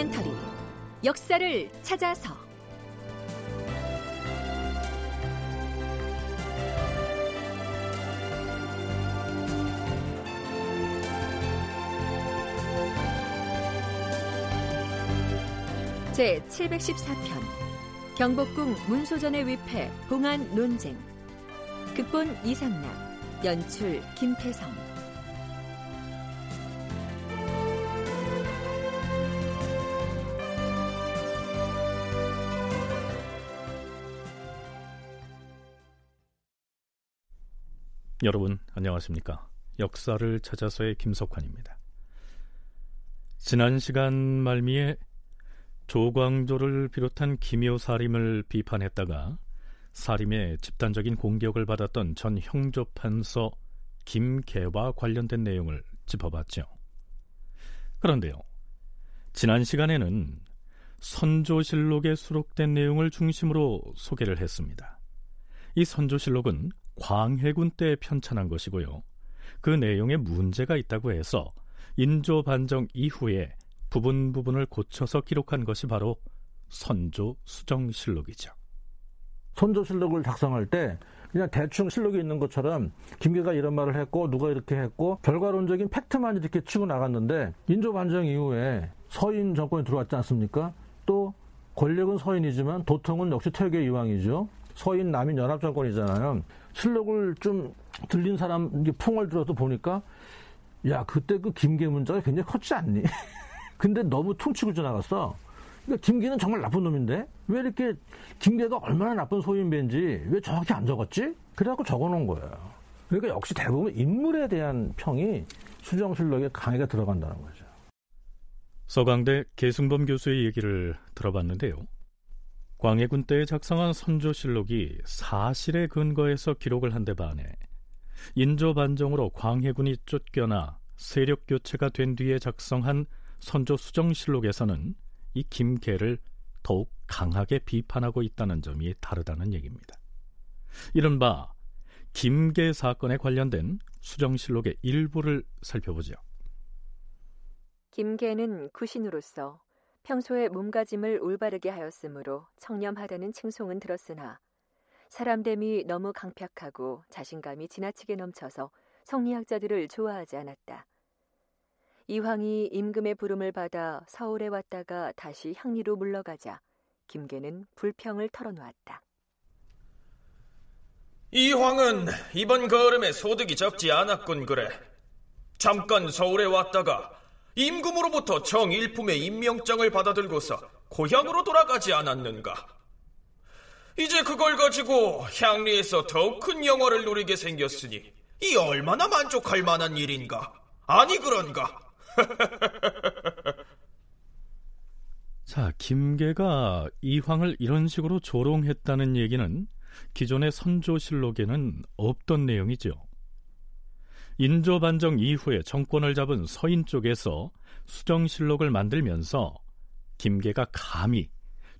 다큐멘터리. 역사를 찾아서. 제 714편. 경복궁 문소전의 위패 봉안 논쟁. 극본 이상락 연출 김태성 여러분 안녕하십니까? 역사를 찾아서의 김석환입니다. 지난 시간 말미에 조광조를 비롯한 김효 사림을 비판했다가 사림의 집단적인 공격을 받았던 전 형조판서 김계와 관련된 내용을 짚어봤죠. 그런데요, 지난 시간에는 선조실록에 수록된 내용을 중심으로 소개를 했습니다. 이 선조실록은 광해군 때 편찬한 것이고요. 그 내용에 문제가 있다고 해서 인조 반정 이후에 부분 부분을 고쳐서 기록한 것이 바로 선조 수정실록이죠. 선조 실록을 작성할 때 그냥 대충 실록이 있는 것처럼 김계가 이런 말을 했고 누가 이렇게 했고 결과론적인 팩트만 이렇게 치고 나갔는데 인조 반정 이후에 서인 정권이 들어왔지 않습니까? 또 권력은 서인이지만 도통은 역시 퇴계 이왕이죠. 서인 남인 연합 정권이잖아요. 실록을 좀 들린 사람 풍을 들어서 보니까 야 그때 그 김계 문자가 굉장히 컸지 않니? 근데 너무 퉁치고 지나갔어. 그러니까 김계는 정말 나쁜 놈인데 왜 이렇게 김계가 얼마나 나쁜 소인배인지 왜 정확히 안 적었지? 그래갖고 적어놓은 거예요. 그러니까 역시 대부분 인물에 대한 평이 수정실록에 강의가 들어간다는 거죠. 서강대 계승범 교수의 얘기를 들어봤는데요. 광해군 때에 작성한 선조실록이 사실에 근거해서 기록을 한 데 반해 인조 반정으로 광해군이 쫓겨나 세력 교체가 된 뒤에 작성한 선조 수정실록에서는 이 김계를 더욱 강하게 비판하고 있다는 점이 다르다는 얘기입니다. 이른바 김계 사건에 관련된 수정실록의 일부를 살펴보죠. 김계는 구신으로서 평소에 몸가짐을 올바르게 하였으므로 청렴하다는 칭송은 들었으나 사람됨이 너무 강팍하고 자신감이 지나치게 넘쳐서 성리학자들을 좋아하지 않았다. 이황이 임금의 부름을 받아 서울에 왔다가 다시 향리로 물러가자 김계는 불평을 털어놓았다. 이황은 이번 걸음에 소득이 적지 않았군 그래. 잠깐 서울에 왔다가 임금으로부터 정일품의 임명장을 받아들고서 고향으로 돌아가지 않았는가? 이제 그걸 가지고 향리에서 더욱 큰 영화를 누리게 생겼으니 이 얼마나 만족할 만한 일인가? 아니 그런가? 자, 김계가 이황을 이런 식으로 조롱했다는 얘기는 기존의 선조실록에는 없던 내용이죠. 인조 반정 이후에 정권을 잡은 서인 쪽에서 수정실록을 만들면서 김계가 감히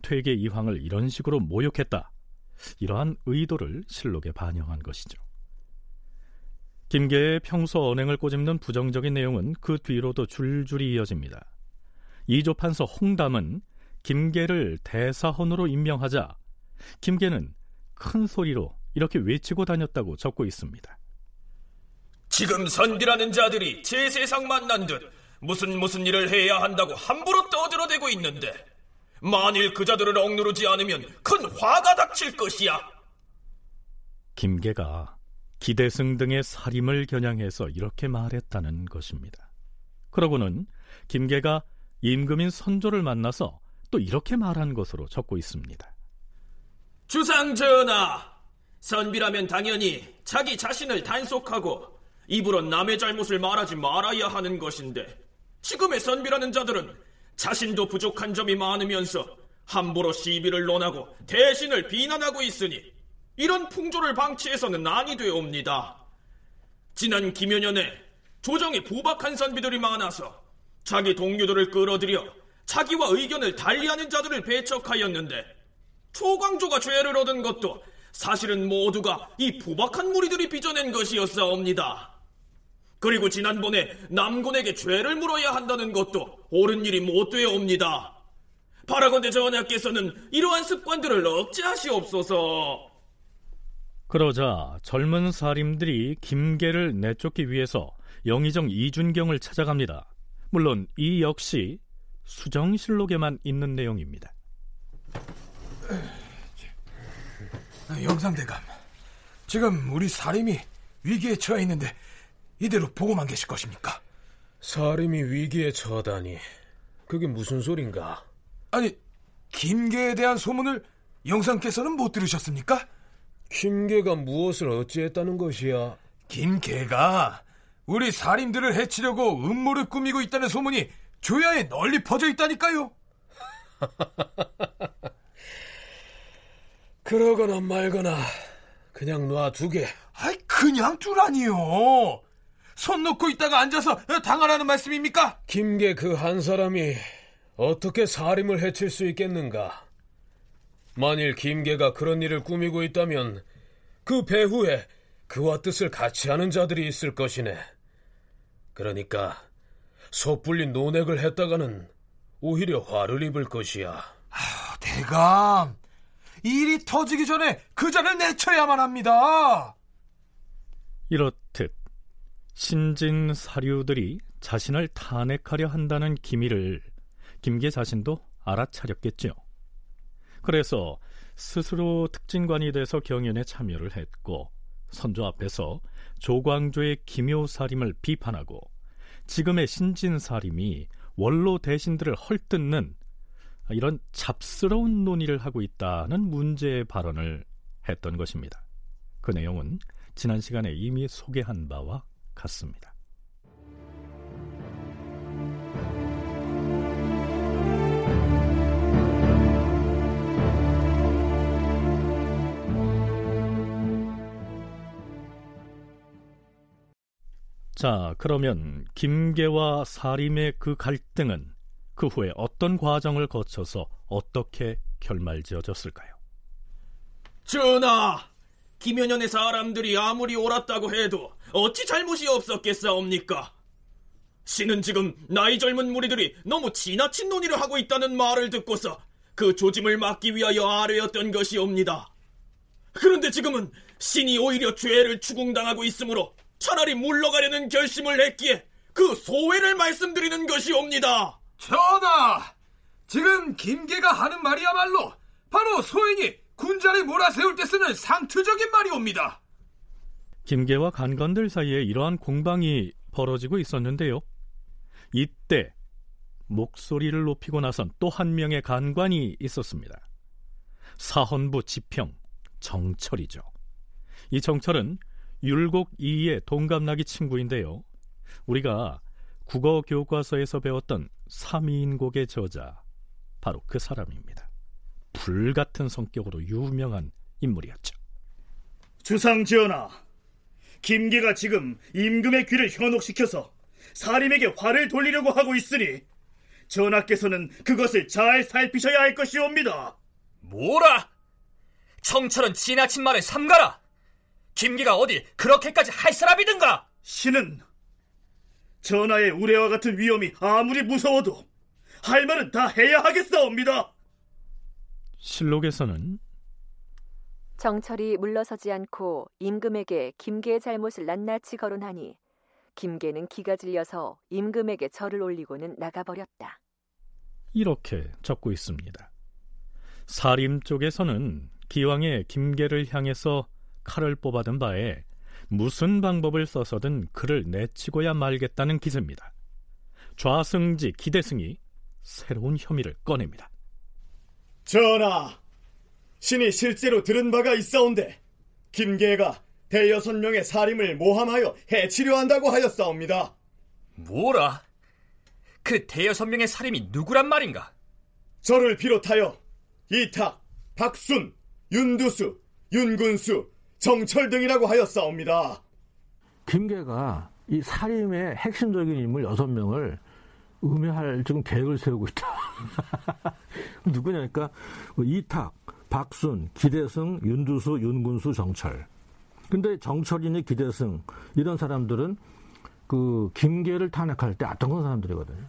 퇴계 이황을 이런 식으로 모욕했다. 이러한 의도를 실록에 반영한 것이죠. 김계의 평소 언행을 꼬집는 부정적인 내용은 그 뒤로도 줄줄이 이어집니다. 이조 판서 홍담은 김계를 대사헌으로 임명하자 김계는 큰 소리로 이렇게 외치고 다녔다고 적고 있습니다. 지금 선비라는 자들이 제 세상 만난 듯 무슨 무슨 일을 해야 한다고 함부로 떠들어대고 있는데 만일 그 자들을 억누르지 않으면 큰 화가 닥칠 것이야. 김계가 기대승 등의 살임을 겨냥해서 이렇게 말했다는 것입니다. 그러고는 김계가 임금인 선조를 만나서 또 이렇게 말한 것으로 적고 있습니다. 주상 전하, 선비라면 당연히 자기 자신을 단속하고 입으로 남의 잘못을 말하지 말아야 하는 것인데 지금의 선비라는 자들은 자신도 부족한 점이 많으면서 함부로 시비를 논하고 대신을 비난하고 있으니 이런 풍조를 방치해서는 아니 되옵니다. 지난 기묘년에 조정에 부박한 선비들이 많아서 자기 동료들을 끌어들여 자기와 의견을 달리하는 자들을 배척하였는데 초광조가 죄를 얻은 것도 사실은 모두가 이 부박한 무리들이 빚어낸 것이었사옵니다. 그리고 지난번에 남군에게 죄를 물어야 한다는 것도 옳은 일이 못 되어옵니다. 바라건대 전하께서는 이러한 습관들을 억제하시옵소서. 그러자 젊은 사림들이 김계를 내쫓기 위해서 영의정 이준경을 찾아갑니다. 물론 이 역시 수정실록에만 있는 내용입니다. 영상대감, 지금 우리 사림이 위기에 처해 있는데 이대로 보고만 계실 것입니까? 사림이 위기에 처하다니 그게 무슨 소린가? 아니, 김계에 대한 소문을 영상께서는 못 들으셨습니까? 김계가 무엇을 어찌했다는 것이야? 김계가 우리 사림들을 해치려고 음모를 꾸미고 있다는 소문이 조야에 널리 퍼져 있다니까요. 그러거나 말거나 그냥 놔두게. 아이 그냥 두라니요. 손 놓고 있다가 앉아서 당하라는 말씀입니까? 김계 그 한 사람이 어떻게 사림을 해칠 수 있겠는가? 만일 김계가 그런 일을 꾸미고 있다면 그 배후에 그와 뜻을 같이 하는 자들이 있을 것이네. 그러니까 섣불리 논액을 했다가는 오히려 화를 입을 것이야. 아, 대감, 일이 터지기 전에 그 자를 내쳐야만 합니다. 이렇듯 신진 사류들이 자신을 탄핵하려 한다는 기미를 김계 자신도 알아차렸겠죠. 그래서 스스로 특진관이 돼서 경연에 참여를 했고 선조 앞에서 조광조의 기묘살임을 비판하고 지금의 신진살임이 원로 대신들을 헐뜯는 이런 잡스러운 논의를 하고 있다는 문제의 발언을 했던 것입니다. 그 내용은 지난 시간에 이미 소개한 바와 같습니다. 자, 그러면 김계와 사림의 그 갈등은 그 후에 어떤 과정을 거쳐서 어떻게 결말지어졌을까요? 전하, 김연년의 사람들이 아무리 옳았다고 해도 어찌 잘못이 없었겠사옵니까? 신은 지금 나이 젊은 무리들이 너무 지나친 논의를 하고 있다는 말을 듣고서 그 조짐을 막기 위하여 아뢰었던 것이옵니다. 그런데 지금은 신이 오히려 죄를 추궁당하고 있으므로 차라리 물러가려는 결심을 했기에 그 소회를 말씀드리는 것이옵니다. 전하! 지금 김계가 하는 말이야말로 바로 소인이 군자를 몰아세울 때 쓰는 상투적인 말이옵니다. 김계와 간관들 사이에 이러한 공방이 벌어지고 있었는데요. 이때 목소리를 높이고 나선 또 한 명의 간관이 있었습니다. 사헌부 지평 정철이죠. 이 정철은 율곡 이의 동갑나기 친구인데요. 우리가 국어 교과서에서 배웠던 삼인곡의 저자 바로 그 사람입니다. 불 같은 성격으로 유명한 인물이었죠. 주상 지연아, 김계가 지금 임금의 귀를 현혹시켜서 사림에게 화를 돌리려고 하고 있으니 전하께서는 그것을 잘 살피셔야 할 것이옵니다. 뭐라? 청철은 지나친 말을 삼가라. 김기가 어디 그렇게까지 할 사람이든가? 신은 전하의 우레와 같은 위험이 아무리 무서워도 할 말은 다 해야 하겠사옵니다. 실록에서는 정철이 물러서지 않고 임금에게 김계의 잘못을 낱낱이 거론하니 김계는 기가 질려서 임금에게 절을 올리고는 나가버렸다. 이렇게 적고 있습니다. 사림 쪽에서는 기왕에 김계를 향해서 칼을 뽑아든 바에 무슨 방법을 써서든 그를 내치고야 말겠다는 기세입니다. 좌승지 기대승이 새로운 혐의를 꺼냅니다. 전하, 신이 실제로 들은 바가 있사온데 김계가 대여섯 명의 사림을 모함하여 해치려 한다고 하였사옵니다. 뭐라? 그 대여섯 명의 사림이 누구란 말인가? 저를 비롯하여 이탁, 박순, 윤두수, 윤군수, 정철 등이라고 하였사옵니다. 김계가 이 살인의 핵심적인 인물 여섯 명을 음해할 지금 계획을 세우고 있다. 누구냐니까 뭐 이탁, 박순, 기대승, 윤두수, 윤군수, 정철. 근데 정철이니 기대승 이런 사람들은 그 김계를 탄핵할 때 압당건 사람들이거든요.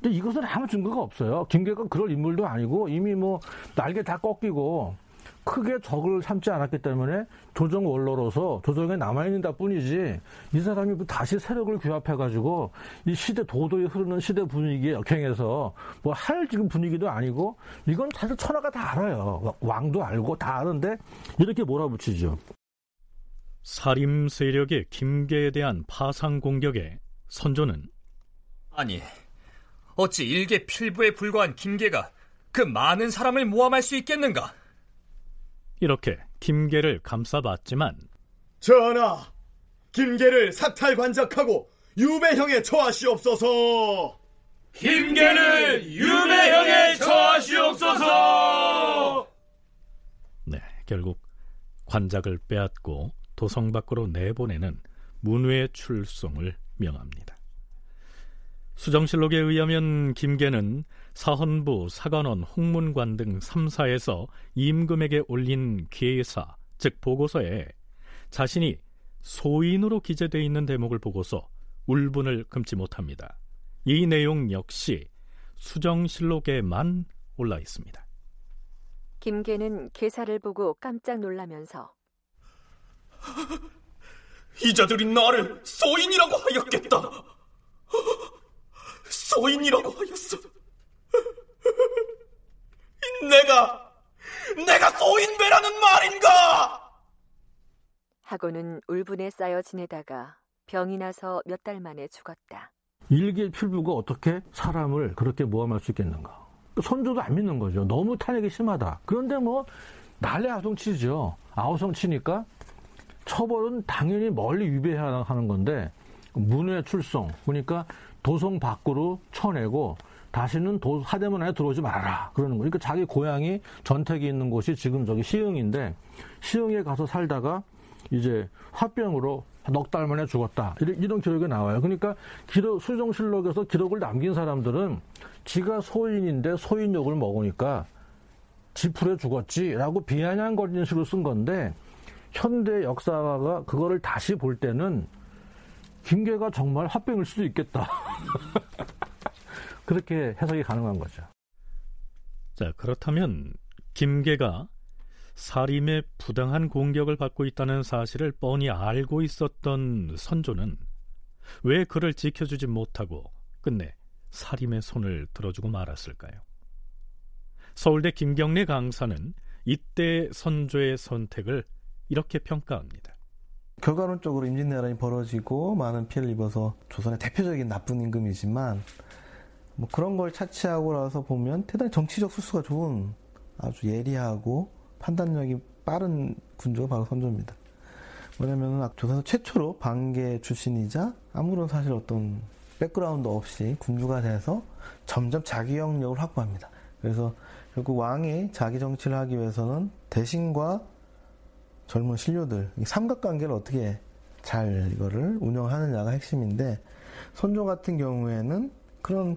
근데 이것은 아무 증거가 없어요. 김계가 그럴 인물도 아니고 이미 뭐 날개 다 꺾이고 크게 적을 삼지 않았기 때문에 조정 원로로서 조정에 남아있는다 뿐이지 이 사람이 뭐 다시 세력을 규합해가지고 이 시대 도도히 흐르는 시대 분위기에 역행해서 뭐 할 지금 분위기도 아니고 이건 사실 천하가 다 알아요. 왕도 알고 다 아는데 이렇게 몰아붙이죠. 살림 세력의 김계에 대한 파상 공격에 선조는 아니 어찌 일개 필부에 불과한 김계가 그 많은 사람을 모함할 수 있겠는가? 이렇게 김계를 감싸봤지만 전하, 김계를 사탈 관작하고 유배형에 처하시옵소서. 김계를 유배형에 처하시옵소서. 네, 결국 관작을 빼앗고 도성 밖으로 내보내는 문외 출송을 명합니다. 수정실록에 의하면 김계는 사헌부, 사관원, 홍문관 등 3사에서 임금에게 올린 계사, 즉 보고서에 자신이 소인으로 기재되어 있는 대목을 보고서 울분을 금치 못합니다. 이 내용 역시 수정실록에만 올라 있습니다. 김계는 계사를 보고 깜짝 놀라면서 이 자들이 나를 소인이라고 하였겠다. 소인이라고 하였어. 내가 내가 소인배라는 말인가? 하고는 울분에 쌓여 지내다가 병이 나서 몇 달 만에 죽었다. 일개 필부가 어떻게 사람을 그렇게 모함할 수 있겠는가? 선조도 안 믿는 거죠. 너무 탄핵이 심하다. 그런데 뭐 난리 아성치죠. 아우성치니까 처벌은 당연히 멀리 위배해야 하는 건데 문외 출송 그러니까 도성 밖으로 쳐내고 다시는 도, 하대문 안에 들어오지 말아라. 그러는 거예요. 그러니까 자기 고향이 전택이 있는 곳이 지금 저기 시흥인데 시흥에 가서 살다가 이제 화병으로 넉 달 만에 죽었다. 이런, 이런 기록이 나와요. 그러니까 기록, 수정실록에서 기록을 남긴 사람들은 지가 소인인데 소인욕을 먹으니까 지풀에 죽었지라고 비아냥거리는 식으로 쓴 건데 현대 역사가 그거를 다시 볼 때는 김계가 정말 화병일 수도 있겠다. 그렇게 해석이 가능한 거죠. 자, 그렇다면 김계가 사림의 부당한 공격을 받고 있다는 사실을 뻔히 알고 있었던 선조는 왜 그를 지켜주지 못하고 끝내 사림의 손을 들어주고 말았을까요? 서울대 김경래 강사는 이때 선조의 선택을 이렇게 평가합니다. 결과론적으로 임진왜란이 벌어지고 많은 피해를 입어서 조선의 대표적인 나쁜 임금이지만 뭐 그런 걸 차치하고 나서 보면 대단히 정치적 술수가 좋은 아주 예리하고 판단력이 빠른 군주가 바로 선조입니다. 뭐냐면 조선에서 최초로 방계 출신이자 아무런 사실 어떤 백그라운드 없이 군주가 돼서 점점 자기 영역을 확보합니다. 그래서 결국 왕이 자기 정치를 하기 위해서는 대신과 젊은 신료들 삼각관계를 어떻게 잘 이거를 운영하느냐가 핵심인데 선조 같은 경우에는 그런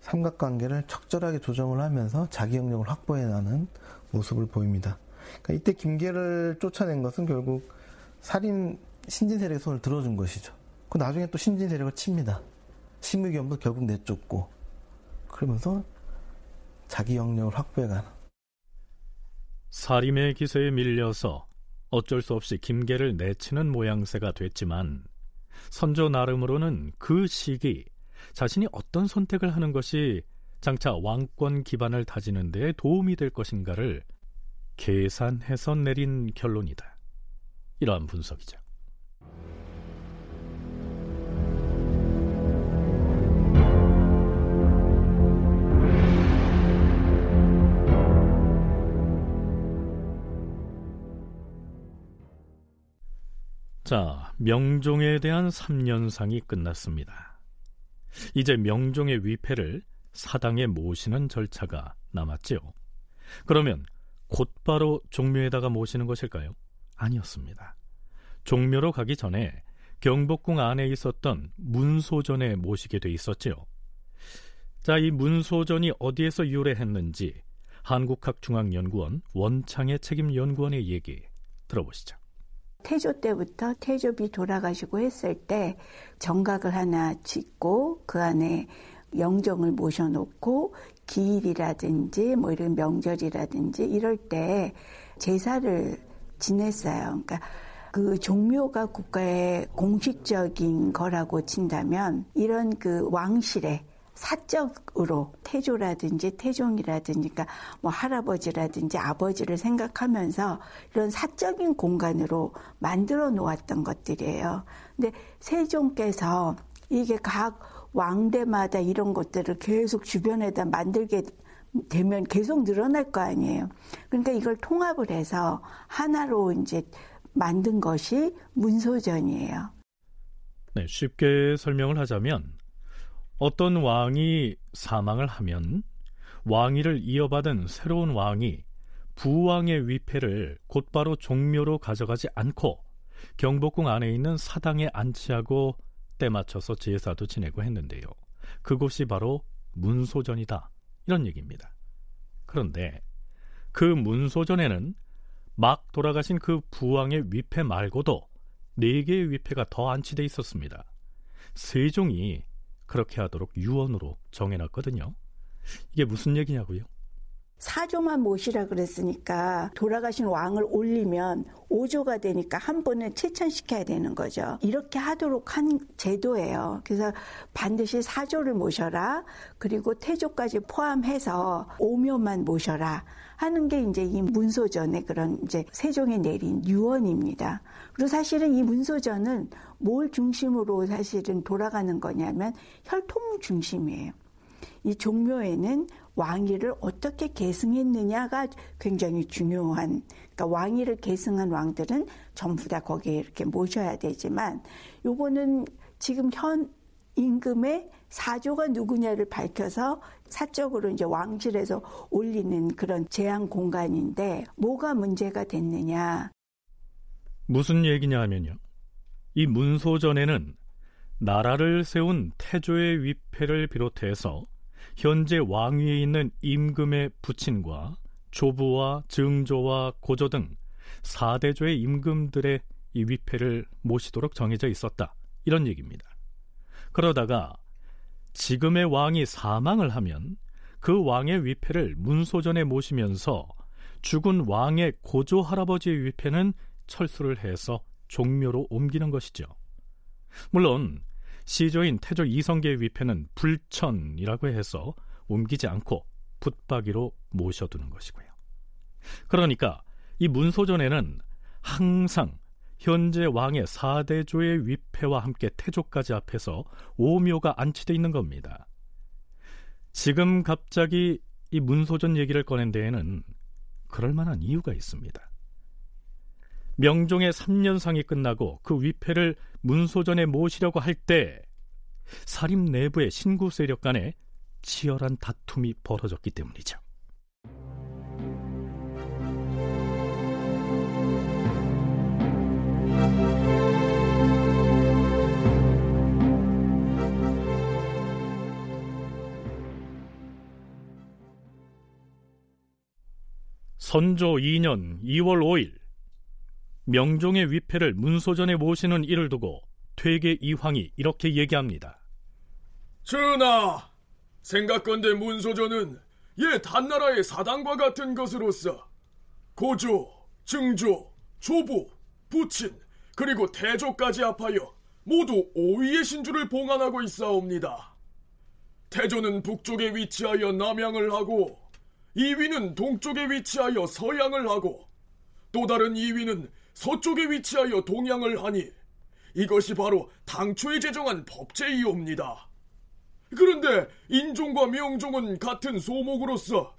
삼각관계를 적절하게 조정을 하면서 자기 영역을 확보해 나는 모습을 보입니다. 그러니까 이때 김계를 쫓아낸 것은 결국 살인 신진 세력의 손을 들어준 것이죠. 그 나중에 또 신진 세력을 칩니다. 심의겸도 결국 내쫓고 그러면서 자기 영역을 확보해가는. 사림의 기세에 밀려서 어쩔 수 없이 김계를 내치는 모양새가 됐지만 선조 나름으로는 그 시기 자신이 어떤 선택을 하는 것이 장차 왕권 기반을 다지는 데 도움이 될 것인가를 계산해서 내린 결론이다. 이러한 분석이죠. 자, 명종에 대한 3년상이 끝났습니다. 이제 명종의 위패를 사당에 모시는 절차가 남았지요. 그러면 곧바로 종묘에다가 모시는 것일까요? 아니었습니다. 종묘로 가기 전에 경복궁 안에 있었던 문소전에 모시게 돼 있었지요. 자, 이 문소전이 어디에서 유래했는지 한국학중앙연구원 원창의 책임 연구원의 얘기 들어보시죠. 태조 때부터 태조비 돌아가시고 했을 때 정각을 하나 짓고 그 안에 영정을 모셔놓고 기일이라든지 뭐 이런 명절이라든지 이럴 때 제사를 지냈어요. 그러니까 그 종묘가 국가의 공식적인 거라고 친다면 이런 그 왕실에 사적으로 태조라든지 태종이라든지 그러니까 뭐 할아버지라든지 아버지를 생각하면서 이런 사적인 공간으로 만들어 놓았던 것들이에요. 근데 세종께서 이게 각 왕대마다 이런 것들을 계속 주변에다 만들게 되면 계속 늘어날 거 아니에요. 그러니까 이걸 통합을 해서 하나로 이제 만든 것이 문소전이에요. 네, 쉽게 설명을 하자면 어떤 왕이 사망을 하면 왕위를 이어받은 새로운 왕이 부왕의 위패를 곧바로 종묘로 가져가지 않고 경복궁 안에 있는 사당에 안치하고 때 맞춰서 제사도 지내고 했는데요. 그곳이 바로 문소전이다. 이런 얘기입니다. 그런데 그 문소전에는 막 돌아가신 그 부왕의 위패 말고도 네 개의 위패가 더 안치돼 있었습니다. 세종이 그렇게 하도록 유언으로 정해놨거든요. 이게 무슨 얘기냐고요? 사조만 모시라 그랬으니까 돌아가신 왕을 올리면 5조가 되니까 한 번은 채천시켜야 되는 거죠. 이렇게 하도록 한 제도예요. 그래서 반드시 사조를 모셔라. 그리고 태조까지 포함해서 오묘만 모셔라. 하는 게 이제 이 문소전의 그런 이제 세종이 내린 유언입니다. 그리고 사실은 이 문소전은 뭘 중심으로 사실은 돌아가는 거냐면 혈통 중심이에요. 이 종묘에는 왕위를 어떻게 계승했느냐가 굉장히 중요한 그러니까 왕위를 계승한 왕들은 전부 다 거기에 이렇게 모셔야 되지만 요거는 지금 현 임금의 사조가 누구냐를 밝혀서 사적으로 이제 왕실에서 올리는 그런 제한 공간인데 뭐가 문제가 됐느냐? 무슨 얘기냐 하면요. 이 문소전에는 나라를 세운 태조의 위패를 비롯해서 현재 왕위에 있는 임금의 부친과 조부와 증조와 고조 등 4대조의 임금들의 이 위패를 모시도록 정해져 있었다. 이런 얘기입니다. 그러다가 지금의 왕이 사망을 하면 그 왕의 위패를 문소전에 모시면서 죽은 왕의 고조 할아버지의 위패는 철수를 해서 종묘로 옮기는 것이죠. 물론 시조인 태조 이성계의 위패는 불천이라고 해서 옮기지 않고 붙박이로 모셔두는 것이고요. 그러니까 이 문소전에는 항상 현재 왕의 사대조의 위패와 함께 태조까지 앞에서 오묘가 안치되어 있는 겁니다. 지금 갑자기 이 문소전 얘기를 꺼낸 데에는 그럴 만한 이유가 있습니다. 명종의 3년상이 끝나고 그 위패를 문소전에 모시려고 할 때 사림 내부의 신구 세력 간에 치열한 다툼이 벌어졌기 때문이죠. 선조 2년 2월 5일 명종의 위패를 문소전에 모시는 일을 두고 퇴계 이황이 이렇게 얘기합니다. 전하, 생각건대 문소전은 옛 한나라의 사당과 같은 것으로서 고조, 증조, 조부, 부친, 그리고 태조까지 합하여 모두 5위의 신주를 봉안하고 있사옵니다. 태조는 북쪽에 위치하여 남양을 하고 2위는 동쪽에 위치하여 서양을 하고 또 다른 2위는 서쪽에 위치하여 동양을 하니 이것이 바로 당초에 제정한 법제이옵니다. 그런데 인종과 명종은 같은 소목으로서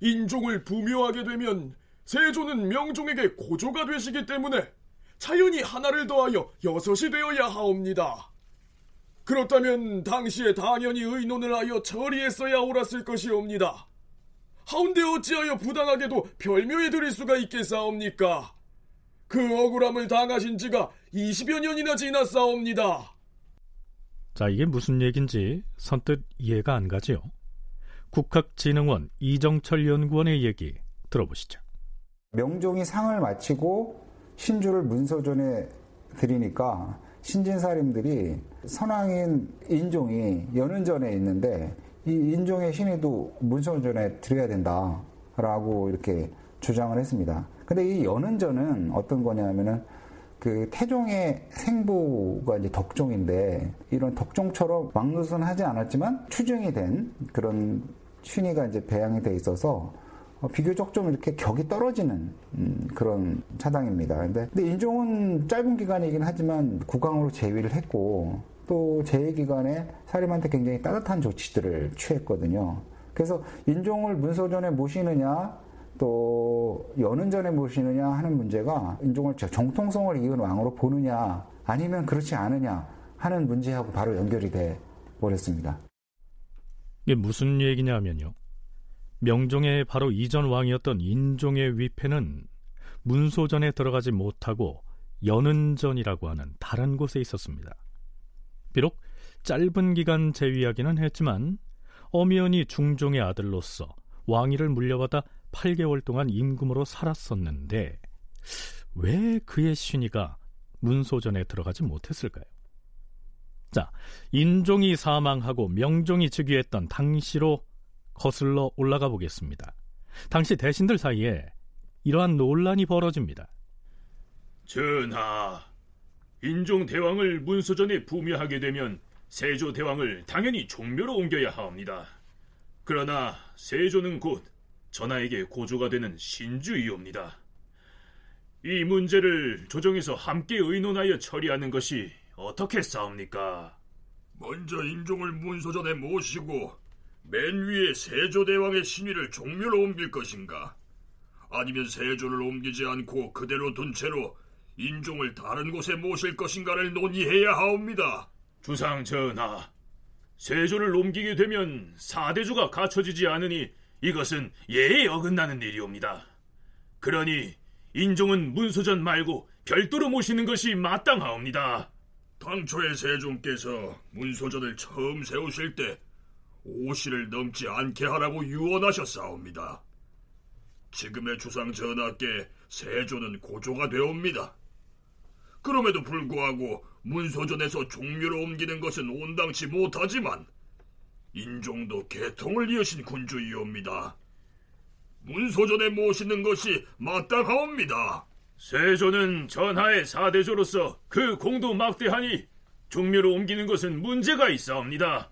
인종을 부묘하게 되면 세조는 명종에게 고조가 되시기 때문에 자연히 하나를 더하여 여섯이 되어야 하옵니다. 그렇다면 당시에 당연히 의논을 하여 처리했어야 옳았을 것이옵니다. 하운데 어찌하여 부당하게도 별묘에 드릴 수가 있겠사옵니까? 그 억울함을 당하신 지가 20여 년이나 지났사옵니다. 자, 이게 무슨 얘긴지 선뜻 이해가 안 가지요. 국학진흥원 이정철 연구원의 얘기 들어보시죠. 명종이 상을 마치고 신주를 문서전에 드리니까 신진사림들이 선왕인 인종이 연은전에 있는데 이 인종의 신의도 문서전에 드려야 된다라고 이렇게 주장을 했습니다. 근데 이 연은전은 어떤 거냐면은 그 태종의 생부가 이제 덕종인데 이런 덕종처럼 왕노선 하지 않았지만 추증이 된 그런 신의가 이제 배양이 돼 있어서 어, 비교적 좀 이렇게 격이 떨어지는 음, 그런 차당입니다. 근데, 근데 인종은 짧은 기간이긴 하지만 국왕으로 재위를 했고 또 재위 기간에 사림한테 굉장히 따뜻한 조치들을 취했거든요. 그래서 인종을 문서전에 모시느냐 또 연은전에 모시느냐 하는 문제가 인종을 정통성을 이은 왕으로 보느냐 아니면 그렇지 않으냐 하는 문제하고 바로 연결이 돼 버렸습니다. 이게 무슨 얘기냐면요. 명종의 바로 이전 왕이었던 인종의 위패는 문소전에 들어가지 못하고 연은전이라고 하는 다른 곳에 있었습니다. 비록 짧은 기간 재위하기는 했지만 엄연히 중종의 아들로서 왕위를 물려받아 8개월 동안 임금으로 살았었는데 왜 그의 신의가 문소전에 들어가지 못했을까요? 자, 인종이 사망하고 명종이 즉위했던 당시로 거슬러 올라가 보겠습니다. 당시 대신들 사이에 이러한 논란이 벌어집니다. 전하, 인종 대왕을 문서전에 부묘하게 되면 세조 대왕을 당연히 종묘로 옮겨야 하옵니다. 그러나 세조는 곧 전하에게 고조가 되는 신주이옵니다. 이 문제를 조정에서 함께 의논하여 처리하는 것이 어떻게 싸웁니까? 먼저 인종을 문서전에 모시고 맨 위에 세조대왕의 신위를 종묘로 옮길 것인가? 아니면 세조를 옮기지 않고 그대로 둔 채로 인종을 다른 곳에 모실 것인가를 논의해야 하옵니다. 주상 전하, 세조를 옮기게 되면 사대주가 갖춰지지 않으니 이것은 예에 어긋나는 일이옵니다. 그러니 인종은 문소전 말고 별도로 모시는 것이 마땅하옵니다. 당초에 세종께서 문소전을 처음 세우실 때 오시를 넘지 않게 하라고 유언하셨사옵니다. 지금의 주상 전하께 세조는 고조가 되옵니다. 그럼에도 불구하고 문소전에서 종묘로 옮기는 것은 온당치 못하지만 인종도 계통을 이으신 군주이옵니다. 문소전에 모시는 것이 마땅하옵니다. 세조는 전하의 사대조로서 그 공도 막대하니 종묘로 옮기는 것은 문제가 있사옵니다.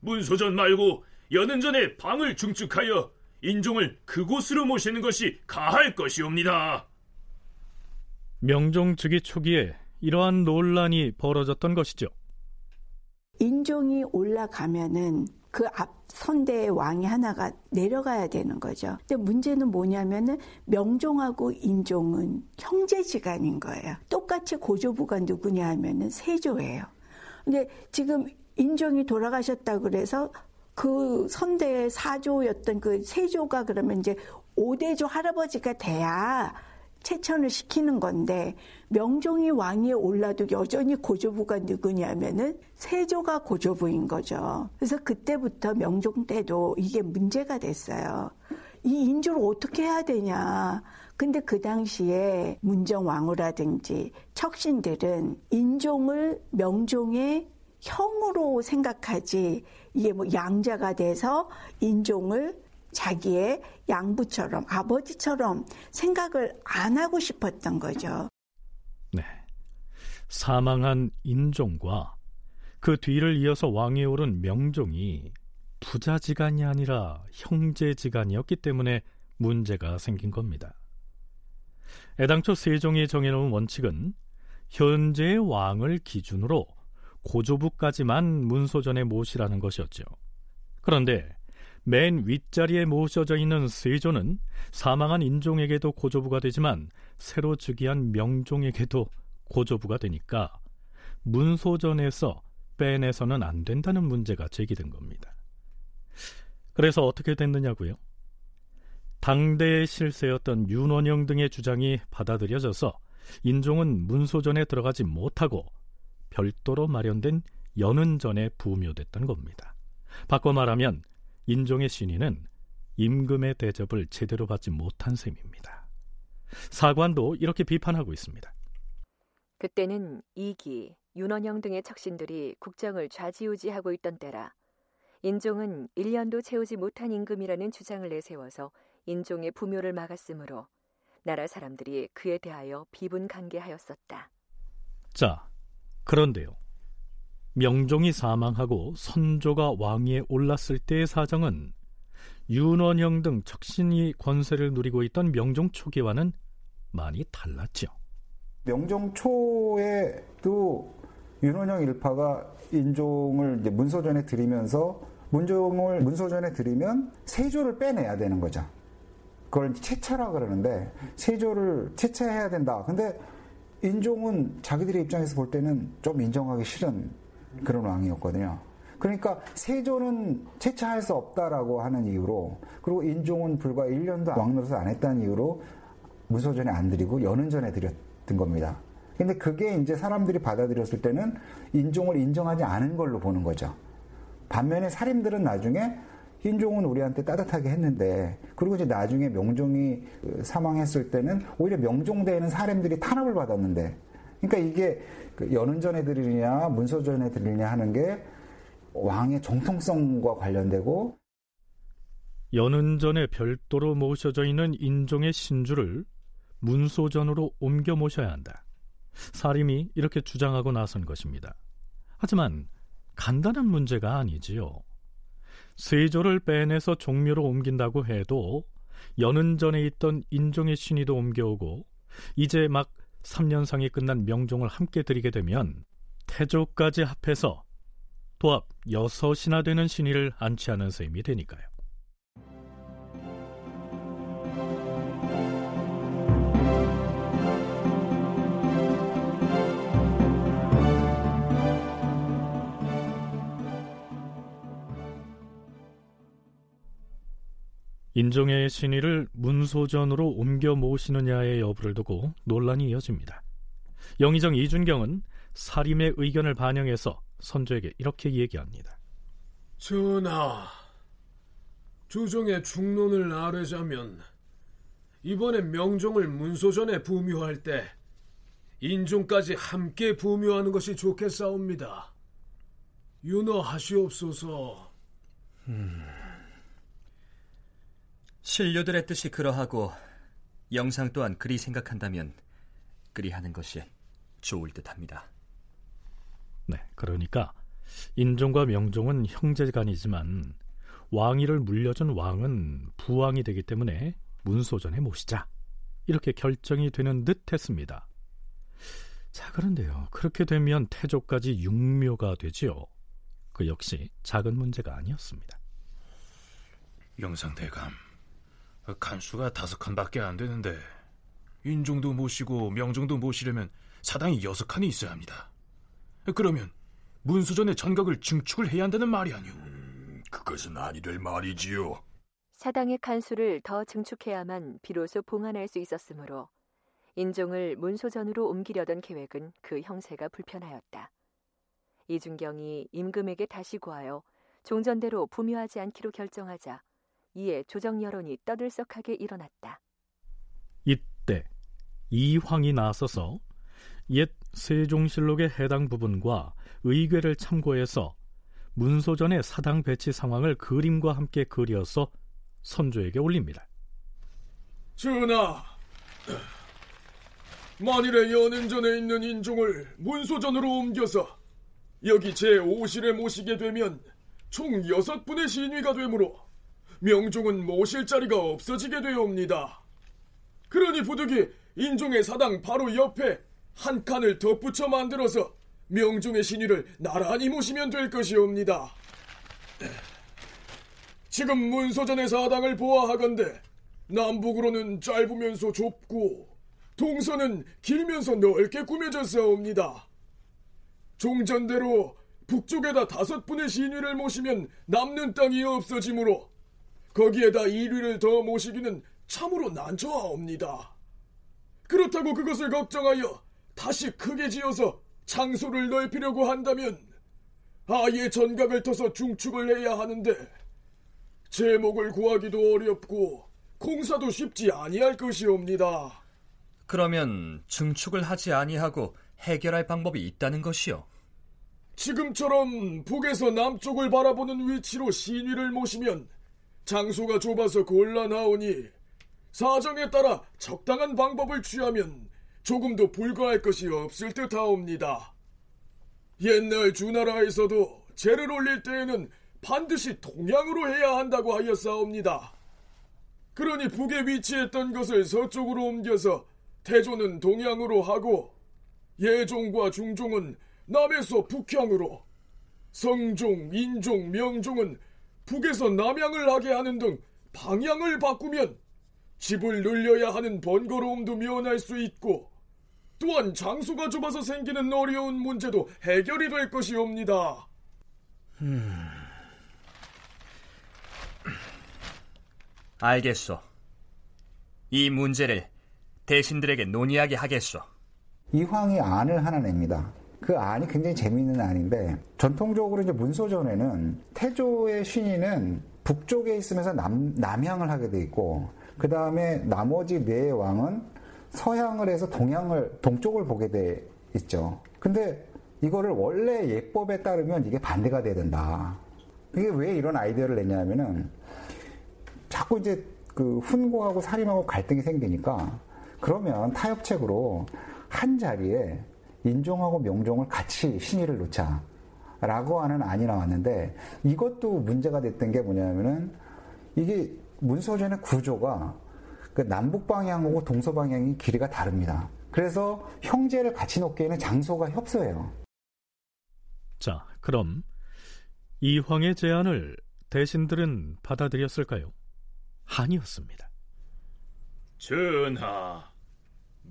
문소전 말고 연은전에 방을 중축하여 인종을 그곳으로 모시는 것이 가할 것이옵니다. 명종 즉위 초기에 이러한 논란이 벌어졌던 것이죠. 인종이 올라가면은 그 앞 선대의 왕이 하나가 내려가야 되는 거죠. 근데 문제는 뭐냐면은 명종하고 인종은 형제지간인 거예요. 똑같이 고조부가 누구냐 하면은 세조예요. 근데 지금 인종이 돌아가셨다 그래서 그 선대의 사조였던 그 세조가 그러면 이제 오대조 할아버지가 돼야 채천을 시키는 건데 명종이 왕위에 올라도 여전히 고조부가 누구냐면은 세조가 고조부인 거죠. 그래서 그때부터 명종 때도 이게 문제가 됐어요. 이 인조를 어떻게 해야 되냐. 근데 그 당시에 문정왕후라든지 척신들은 인종을 명종의 형으로 생각하지 이게 뭐 양자가 돼서 인종을 자기의 양부처럼 아버지처럼 생각을 안 하고 싶었던 거죠. 네. 사망한 인종과 그 뒤를 이어서 왕에 오른 명종이 부자지간이 아니라 형제지간이었기 때문에 문제가 생긴 겁니다. 애당초 세종이 정해놓은 원칙은 현재의 왕을 기준으로 고조부까지만 문소전에 모시라는 것이었죠. 그런데 맨 윗자리에 모셔져 있는 세조는 사망한 인종에게도 고조부가 되지만 새로 즉위한 명종에게도 고조부가 되니까 문소전에서 빼내서는 안 된다는 문제가 제기된 겁니다. 그래서 어떻게 됐느냐고요? 당대의 실세였던 윤원영 등의 주장이 받아들여져서 인종은 문소전에 들어가지 못하고 별도로 마련된 연은전에 부묘됐던 겁니다. 바꿔 말하면 인종의 신의는 임금의 대접을 제대로 받지 못한 셈입니다. 사관도 이렇게 비판하고 있습니다. 그때는 이기, 윤원영 등의 척신들이 국정을 좌지우지하고 있던 때라 인종은 1년도 채우지 못한 임금이라는 주장을 내세워서 인종의 부묘를 막았으므로 나라 사람들이 그에 대하여 비분간계하였었다. 자, 그런데요. 명종이 사망하고 선조가 왕위에 올랐을 때의 사정은 윤원영 등 척신이 권세를 누리고 있던 명종 초기와는 많이 달랐죠. 명종 초에도 윤원영 일파가 인종을 이제 문소전에 들이면서 문종을 문소전에 들이면 세조를 빼내야 되는 거죠. 그걸 채차라 그러는데 세조를 채차해야 된다. 근데 인종은 자기들의 입장에서 볼 때는 좀 인정하기 싫은 그런 왕이었거든요. 그러니까 세조는 채차할 수 없다라고 하는 이유로 그리고 인종은 불과 1년도 왕노릇을 안 했다는 이유로 문소전에 안 드리고 연은전에 드렸던 겁니다. 근데 그게 이제 사람들이 받아들였을 때는 인종을 인정하지 않은 걸로 보는 거죠. 반면에 사림들은 나중에 인종은 우리한테 따뜻하게 했는데 그리고 이제 나중에 명종이 사망했을 때는 오히려 명종대에는 사람들이 탄압을 받았는데 그러니까 이게 그 연은전에 드리느냐 문서 전에 드리느냐 하는 게 왕의 정통성과 관련되고 연은전에 별도로 모셔져 있는 인종의 신주를 문소전으로 옮겨 모셔야 한다. 사림이 이렇게 주장하고 나선 것입니다. 하지만 간단한 문제가 아니지요. 세조를 빼내서 종묘로 옮긴다고 해도 연은전에 있던 인종의 신의도 옮겨오고 이제 막 3년상이 끝난 명종을 함께 드리게 되면 태조까지 합해서 도합 6이나 되는 신의를 안치하는 셈이 되니까요. 인종의 신의를 문소전으로 옮겨 모시느냐의 여부를 두고 논란이 이어집니다. 영의정 이준경은 사림의 의견을 반영해서 선조에게 이렇게 얘기합니다. 전하, 주종의 중론을 아뢰자면 이번에 명종을 문소전에 부묘할 때 인종까지 함께 부묘하는 것이 좋겠사옵니다. 윤허하시옵소서. 음... 신료들의 뜻이 그러하고 영상 또한 그리 생각한다면 그리 하는 것이 좋을 듯합니다. 네, 그러니까 인종과 명종은 형제간이지만 왕위를 물려준 왕은 부왕이 되기 때문에 문소전에 모시자 이렇게 결정이 되는 듯했습니다. 자, 그런데요. 그렇게 되면 태조까지 육묘가 되지요. 그 역시 작은 문제가 아니었습니다. 영상대감, 간수가 다섯 칸밖에 안 되는데 인종도 모시고 명종도 모시려면 사당이 여섯 칸이 있어야 합니다. 그러면 문수전의 전각을 증축을 해야 한다는 말이 아니오. 음, 그것은 아니 될 말이지요. 사당의 칸수를 더 증축해야만 비로소 봉안할 수 있었으므로 인종을 문소전으로 옮기려던 계획은 그 형세가 불편하였다. 이준경이 임금에게 다시 구하여 종전대로 부묘하지 않기로 결정하자 이에 조정 여론이 떠들썩하게 일어났다. 이때 이황이 나서서 옛 세종실록의 해당 부분과 의궤를 참고해서 문소전의 사당 배치 상황을 그림과 함께 그려서 선조에게 올립니다. 전하, 만일에 연은전에 있는 인종을 문소전으로 옮겨서 여기 제5실에 모시게 되면 총 여섯 분의 신위가 되므로 명종은 모실 자리가 없어지게 되옵니다. 그러니 부득이 인종의 사당 바로 옆에 한 칸을 덧붙여 만들어서 명종의 신위를 나란히 모시면 될 것이옵니다. 지금 문소전의 사당을 보아하건대 남북으로는 짧으면서 좁고 동서는 길면서 넓게 꾸며졌사옵니다. 종전대로 북쪽에다 다섯 분의 신위를 모시면 남는 땅이 없어지므로 거기에다 이류를 더 모시기는 참으로 난처하옵니다. 그렇다고 그것을 걱정하여 다시 크게 지어서 장소를 넓히려고 한다면 아예 전각을 터서 중축을 해야 하는데 제목을 구하기도 어렵고 공사도 쉽지 아니할 것이옵니다. 그러면 증축을 하지 아니하고 해결할 방법이 있다는 것이요. 지금처럼 북에서 남쪽을 바라보는 위치로 신위를 모시면 장소가 좁아서 곤란하오니 사정에 따라 적당한 방법을 취하면 조금도 불가할 것이 없을 듯하옵니다. 옛날 주나라에서도 재를 올릴 때에는 반드시 동양으로 해야 한다고 하였사옵니다. 그러니 북에 위치했던 것을 서쪽으로 옮겨서 태조는 동양으로 하고 예종과 중종은 남에서 북향으로 성종, 인종, 명종은 북에서 남향을 하게 하는 등 방향을 바꾸면 집을 늘려야 하는 번거로움도 면할 수 있고 또한 장소가 좁아서 생기는 어려운 문제도 해결이 될 것이옵니다. 음... 알겠소. 이 문제를 대신들에게 논의하게 하겠소. 이황이 안을 하나 냅니다. 그 안이 굉장히 재미있는 안인데 전통적으로 이제 문소전에는 태조의 신인은 북쪽에 있으면서 남, 남향을 하게 돼 있고 그 다음에 나머지 네 왕은 서향을 해서 동향을 동쪽을 보게 돼 있죠. 근데 이거를 원래 예법에 따르면 이게 반대가 돼야 된다. 이게 왜 이런 아이디어를 냈냐면은 자꾸 이제 그 훈고하고 살림하고 갈등이 생기니까 그러면 타협책으로 한 자리에 인종하고 명종을 같이 신의를 놓자. 라고 하는 안이 나왔는데 이것도 문제가 됐던 게 뭐냐면은 이게 문서전의 구조가 그 남북 방향하고 동서 방향이 길이가 다릅니다. 그래서 형제를 같이 놓기에는 장소가 협소해요. 자, 그럼 이황의 제안을 대신들은 받아들였을까요? 아니었습니다. 전하,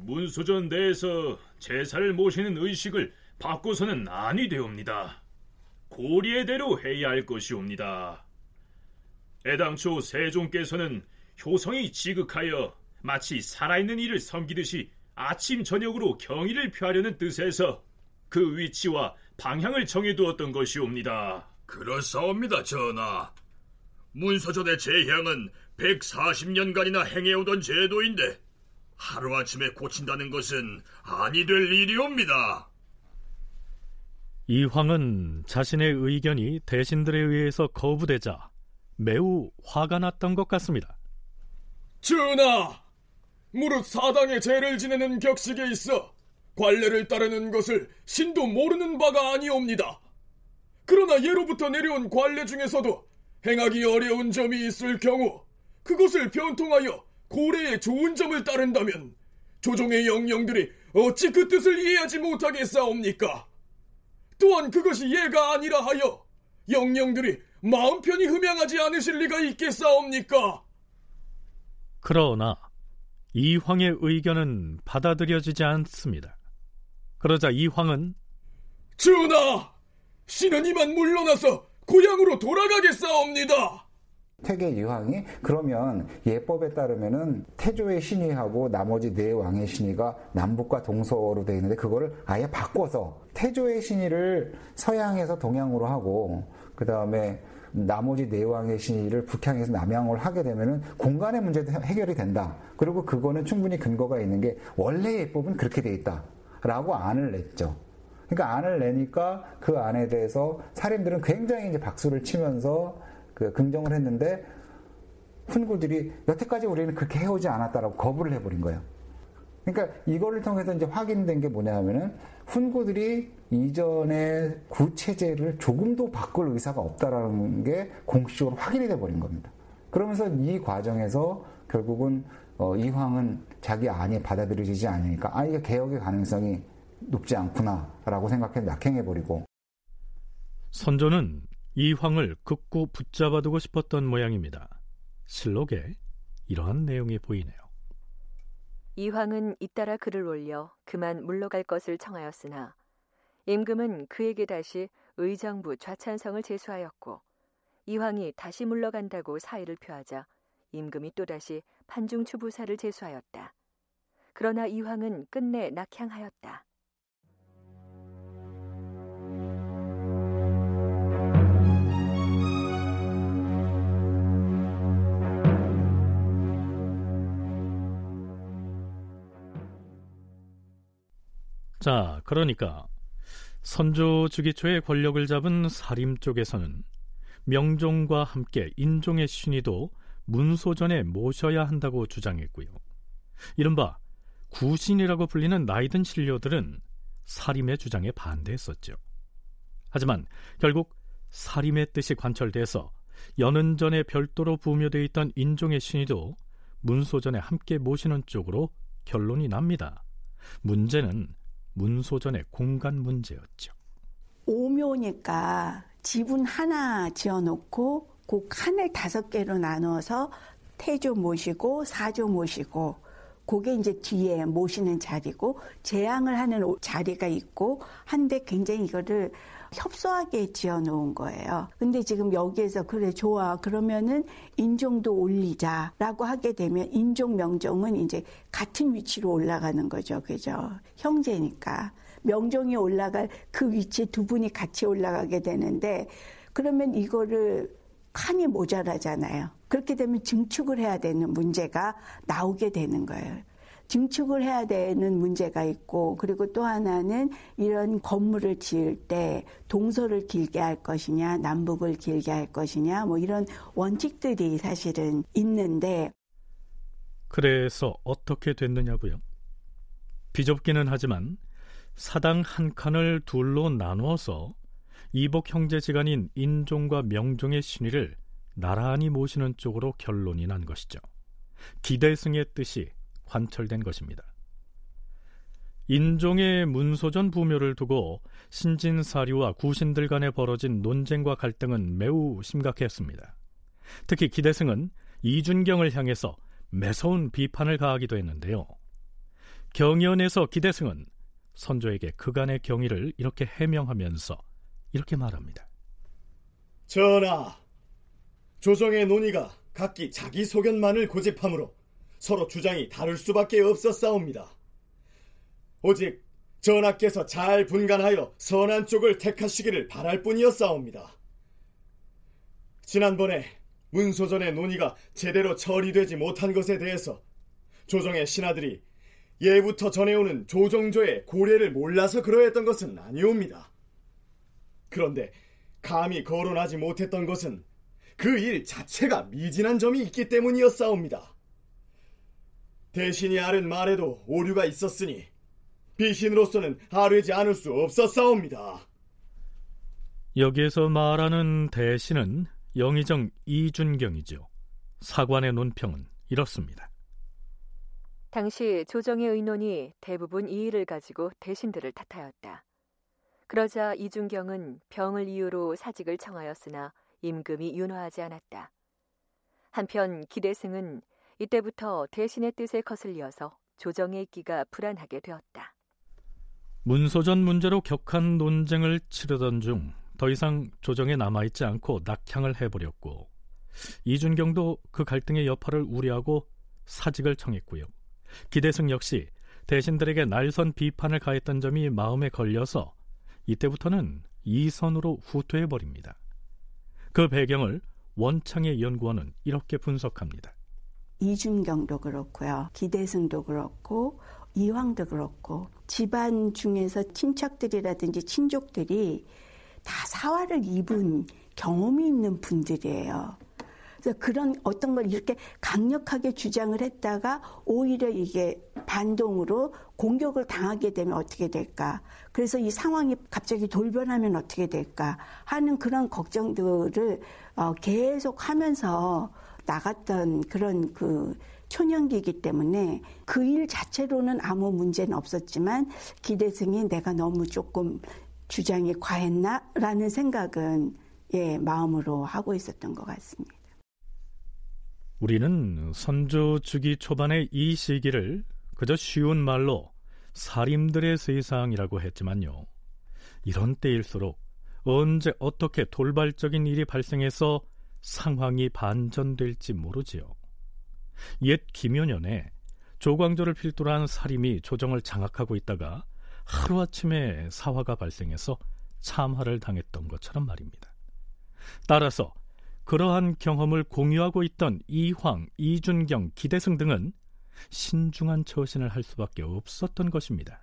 문수전 내에서 제사를 모시는 의식을 바꿔서는 아니 되옵니다. 고리의 대로 해야 할 것이옵니다. 애당초 세종께서는 효성이 지극하여 마치 살아있는 이를 섬기듯이 아침 저녁으로 경의를 표하려는 뜻에서 그 위치와 방향을 정해두었던 것이옵니다. 그렇사옵니다, 전하. 문서전의 제향은 140년간이나 행해오던 제도인데 하루아침에 고친다는 것은 아니 될 일이옵니다. 이황은 자신의 의견이 대신들에 의해서 거부되자 매우 화가 났던 것 같습니다. 전하! 무릇 사당의 죄를 지내는 격식에 있어 관례를 따르는 것을 신도 모르는 바가 아니옵니다. 그러나 예로부터 내려온 관례 중에서도 행하기 어려운 점이 있을 경우 그것을 변통하여 고래의 좋은 점을 따른다면 조종의 영령들이 어찌 그 뜻을 이해하지 못하겠사옵니까? 또한 그것이 예가 아니라 하여 영령들이 마음 편히 흠양하지 않으실 리가 있겠사옵니까? 그러나 이황의 의견은 받아들여지지 않습니다. 그러자 이황은 전하! 신은 이만 물러나서 고향으로 돌아가겠사옵니다! 태계 이황이 그러면 예법에 따르면은 태조의 신의하고 나머지 네 왕의 신의가 남북과 동서로 되어 있는데 그거를 아예 바꿔서 태조의 신의를 서양에서 동양으로 하고 그 다음에 나머지 네 왕의 신의를 북향에서 남양으로 하게 되면은 공간의 문제도 해결이 된다. 그리고 그거는 충분히 근거가 있는 게 원래 예법은 그렇게 돼 있다 라고 안을 냈죠. 그러니까 안을 내니까 그 안에 대해서 사람들은 굉장히 이제 박수를 치면서 그 긍정을 했는데 훈구들이 여태까지 우리는 그렇게 해오지 않았다라고 거부를 해버린 거예요. 그러니까 이거를 통해서 이제 확인된 게 뭐냐면은 훈구들이 이전의 구체제를 조금도 바꿀 의사가 없다라는 게 공식적으로 확인이 돼 버린 겁니다. 그러면서 이 과정에서 결국은 어, 이황은 자기 안이 받아들여지지 않으니까 아 이게 개혁의 가능성이 높지 않구나라고 생각해서 낙행해 버리고 선조는 이 황을 극구 붙잡아두고 싶었던 모양입니다. 실록에 이러한 내용이 보이네요. 이 황은 잇따라 글을 올려 그만 물러갈 것을 청하였으나 임금은 그에게 다시 의정부 좌찬성을 제수하였고 이황이 다시 물러간다고 사의를 표하자 임금이 또다시 판중추부사를 제수하였다. 그러나 이황은 끝내 낙향하였다. 자, 그러니까 선조 주기 초에 권력을 잡은 사림 쪽에서는 명종과 함께 인종의 신의도 문소전에 모셔야 한다고 주장했고요. 이른바 구신이라고 불리는 나이든 신료들은 사림의 주장에 반대했었죠. 하지만 결국 사림의 뜻이 관철돼서 연은전에 별도로 부묘되어 있던 인종의 신의도 문소전에 함께 모시는 쪽으로 결론이 납니다. 문제는 문소전의 공간 문제였죠. 오묘니까 지분 하나 지어놓고 그 칸을 다섯 개로 나눠서 태조 모시고 사조 모시고 그게 이제 뒤에 모시는 자리고 재앙을 하는 자리가 있고 한데 굉장히 이거를 협소하게 지어 놓은 거예요. 근데 지금 여기에서 그래 좋아 그러면은 인종도 올리자라고 하게 되면 인종 명종은 이제 같은 위치로 올라가는 거죠. 그죠? 형제니까 명종이 올라갈 그 위치에 두 분이 같이 올라가게 되는데 그러면 이거를 칸이 모자라잖아요. 그렇게 되면 증축을 해야 되는 문제가 나오게 되는 거예요. 증축을 해야 되는 문제가 있고 그리고 또 하나는 이런 건물을 지을 때 동서를 길게 할 것이냐 남북을 길게 할 것이냐 뭐 이런 원칙들이 사실은 있는데 그래서 어떻게 됐느냐고요? 비좁기는 하지만 사당 한 칸을 둘로 나누어서 이복 형제지간인 인종과 명종의 신의를 나란히 모시는 쪽으로 결론이 난 것이죠. 기대승의 뜻이 관철된 것입니다. 인종의 문소전 부묘를 두고 신진사류와 구신들 간에 벌어진 논쟁과 갈등은 매우 심각했습니다. 특히 기대승은 이준경을 향해서 매서운 비판을 가하기도 했는데요. 경연에서 기대승은 선조에게 그간의 경위를 이렇게 해명하면서 이렇게 말합니다. 전하, 조정의 논의가 각기 자기 소견만을 고집하므로 서로 주장이 다를 수밖에 없었사옵니다. 오직 전하께서 잘 분간하여 선한 쪽을 택하시기를 바랄 뿐이었사옵니다. 지난번에 문소전의 논의가 제대로 처리되지 못한 것에 대해서 조정의 신하들이 예부터 전해오는 조정조의 고례를 몰라서 그러했던 것은 아니옵니다. 그런데 감히 거론하지 못했던 것은 그 일 자체가 미진한 점이 있기 때문이었사옵니다. 대신이 아른 말에도 오류가 있었으니 비신으로서는 아뢰지 않을 수 없었사옵니다. 여기에서 말하는 대신은 영의정 이준경이죠. 사관의 논평은 이렇습니다. 당시 조정의 의논이 대부분 이 일을 가지고 대신들을 탓하였다. 그러자 이준경은 병을 이유로 사직을 청하였으나 임금이 윤화하지 않았다. 한편 기대승은 이때부터 대신의 뜻에 거슬려서 조정의 끼가 불안하게 되었다. 문소전 문제로 격한 논쟁을 치르던 중 더 이상 조정에 남아있지 않고 낙향을 해버렸고 이준경도 그 갈등의 여파를 우려하고 사직을 청했고요. 기대승 역시 대신들에게 날선 비판을 가했던 점이 마음에 걸려서 이때부터는 이선으로 후퇴해버립니다. 그 배경을 원창의 연구원은 이렇게 분석합니다. 이준경도 그렇고요. 기대승도 그렇고 이황도 그렇고 집안 중에서 친척들이라든지 친족들이 다 사활을 입은 경험이 있는 분들이에요. 그래서 그런 어떤 걸 이렇게 강력하게 주장을 했다가 오히려 이게 반동으로 공격을 당하게 되면 어떻게 될까. 그래서 이 상황이 갑자기 돌변하면 어떻게 될까 하는 그런 걱정들을 어, 계속 하면서 나갔던 그런 그 초년기이기 때문에 그 일 자체로는 아무 문제는 없었지만 기대승이 내가 너무 조금 주장이 과했나라는 생각은 예, 마음으로 하고 있었던 것 같습니다. 우리는 선조 주기 초반의 이 시기를 그저 쉬운 말로 살인들의 세상이라고 했지만요. 이런 때일수록 언제 어떻게 돌발적인 일이 발생해서 상황이 반전될지 모르지요. 옛 김효년에 조광조를 필두로 한 살인이 조정을 장악하고 있다가 하루아침에 사화가 발생해서 참화를 당했던 것처럼 말입니다. 따라서 그러한 경험을 공유하고 있던 이황, 이준경, 기대승 등은 신중한 처신을 할 수밖에 없었던 것입니다.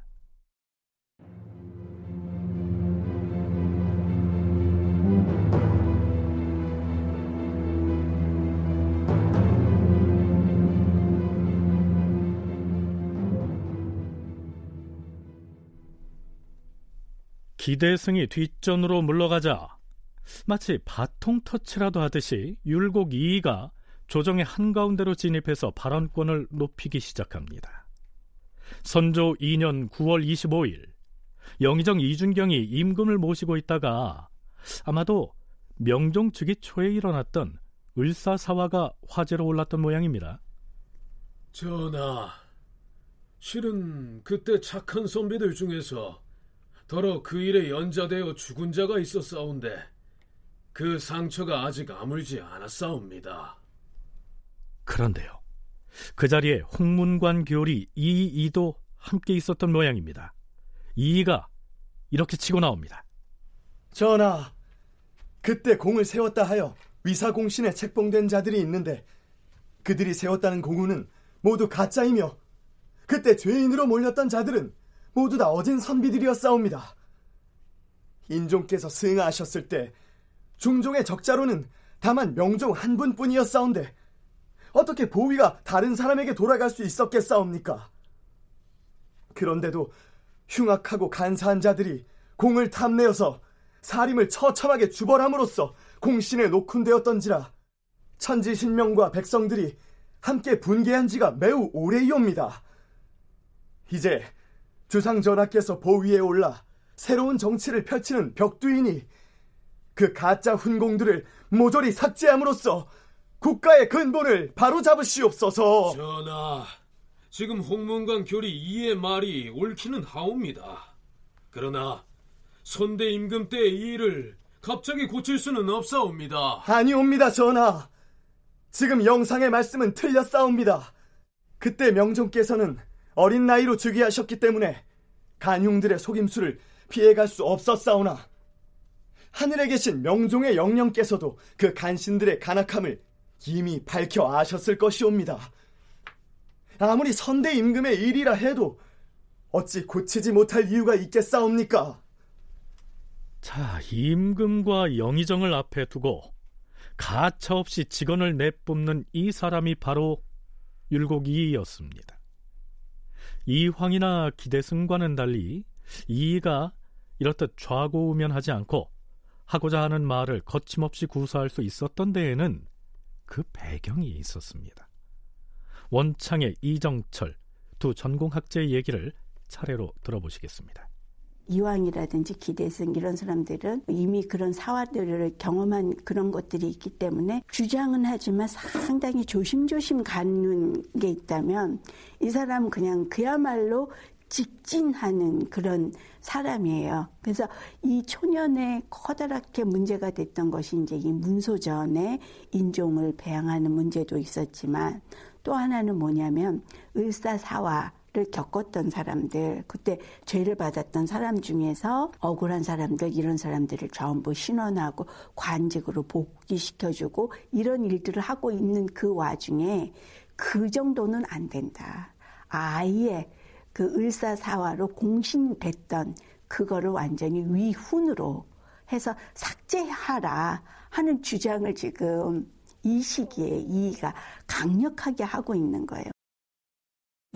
기대승이 뒷전으로 물러가자 마치 바통 터치라도 하듯이 율곡 이이가 조정의 한가운데로 진입해서 발언권을 높이기 시작합니다. 선조 2년 9월 25일 영의정 이준경이 임금을 모시고 있다가 아마도 명종 즉위 초에 일어났던 을사사화가 화제로 올랐던 모양입니다. 전하, 실은 그때 착한 선비들 중에서 더러 그 일에 연자되어 죽은 자가 있었사온데 그 상처가 아직 아물지 않았사옵니다. 그런데요. 그 자리에 홍문관 교리 이이도 함께 있었던 모양입니다. 이이가 이렇게 치고 나옵니다. 전하, 그때 공을 세웠다 하여 위사공신에 책봉된 자들이 있는데 그들이 세웠다는 공우는 모두 가짜이며 그때 죄인으로 몰렸던 자들은 모두 다 어진 선비들이었사옵니다. 인종께서 승하하셨을 때 중종의 적자로는 다만 명종 한 분뿐이었사온데 어떻게 보위가 다른 사람에게 돌아갈 수 있었겠사옵니까? 그런데도 흉악하고 간사한 자들이 공을 탐내어서 사림을 처참하게 주벌함으로써 공신에 녹훈되었던지라 천지신명과 백성들이 함께 분개한 지가 매우 오래이옵니다. 이제 주상 전하께서 보위에 올라 새로운 정치를 펼치는 벽두이니 그 가짜 훈공들을 모조리 삭제함으로써 국가의 근본을 바로 잡으시옵소서. 전하, 지금 홍문관 교리 이의 말이 옳기는 하옵니다. 그러나 선대 임금 때의 이 일을 갑자기 고칠 수는 없사옵니다. 아니옵니다, 전하. 지금 영상의 말씀은 틀렸사옵니다. 그때 명종께서는 어린 나이로 즉위하셨기 때문에 간흉들의 속임수를 피해갈 수 없었사오나 하늘에 계신 명종의 영령께서도 그 간신들의 간악함을 이미 밝혀 아셨을 것이옵니다. 아무리 선대 임금의 일이라 해도 어찌 고치지 못할 이유가 있겠사옵니까? 자, 임금과 영의정을 앞에 두고 가차없이 직원을 내뿜는 이 사람이 바로 율곡이이였습니다. 이황이나 기대승과는 달리 이이가 이렇듯 좌고우면하지 않고 하고자 하는 말을 거침없이 구사할 수 있었던 데에는 그 배경이 있었습니다. 원창의 이정철 두 전공학자의 얘기를 차례로 들어보시겠습니다. 이왕이라든지 기대승 이런 사람들은 이미 그런 사화들을 경험한 그런 것들이 있기 때문에 주장은 하지만 상당히 조심조심 가는 게 있다면 이 사람은 그냥 그야말로 직진하는 그런 사람이에요. 그래서 이 초년에 커다랗게 문제가 됐던 것이 이제 이 문소전의 인종을 배양하는 문제도 있었지만 또 하나는 뭐냐면 을사사화 를 겪었던 사람들, 그때 죄를 받았던 사람 중에서 억울한 사람들, 이런 사람들을 전부 신원하고 관직으로 복귀시켜주고 이런 일들을 하고 있는 그 와중에 그 정도는 안 된다. 아예 그 을사사화로 공신됐던 그거를 완전히 위훈으로 해서 삭제하라 하는 주장을 지금 이 시기에 이가 강력하게 하고 있는 거예요.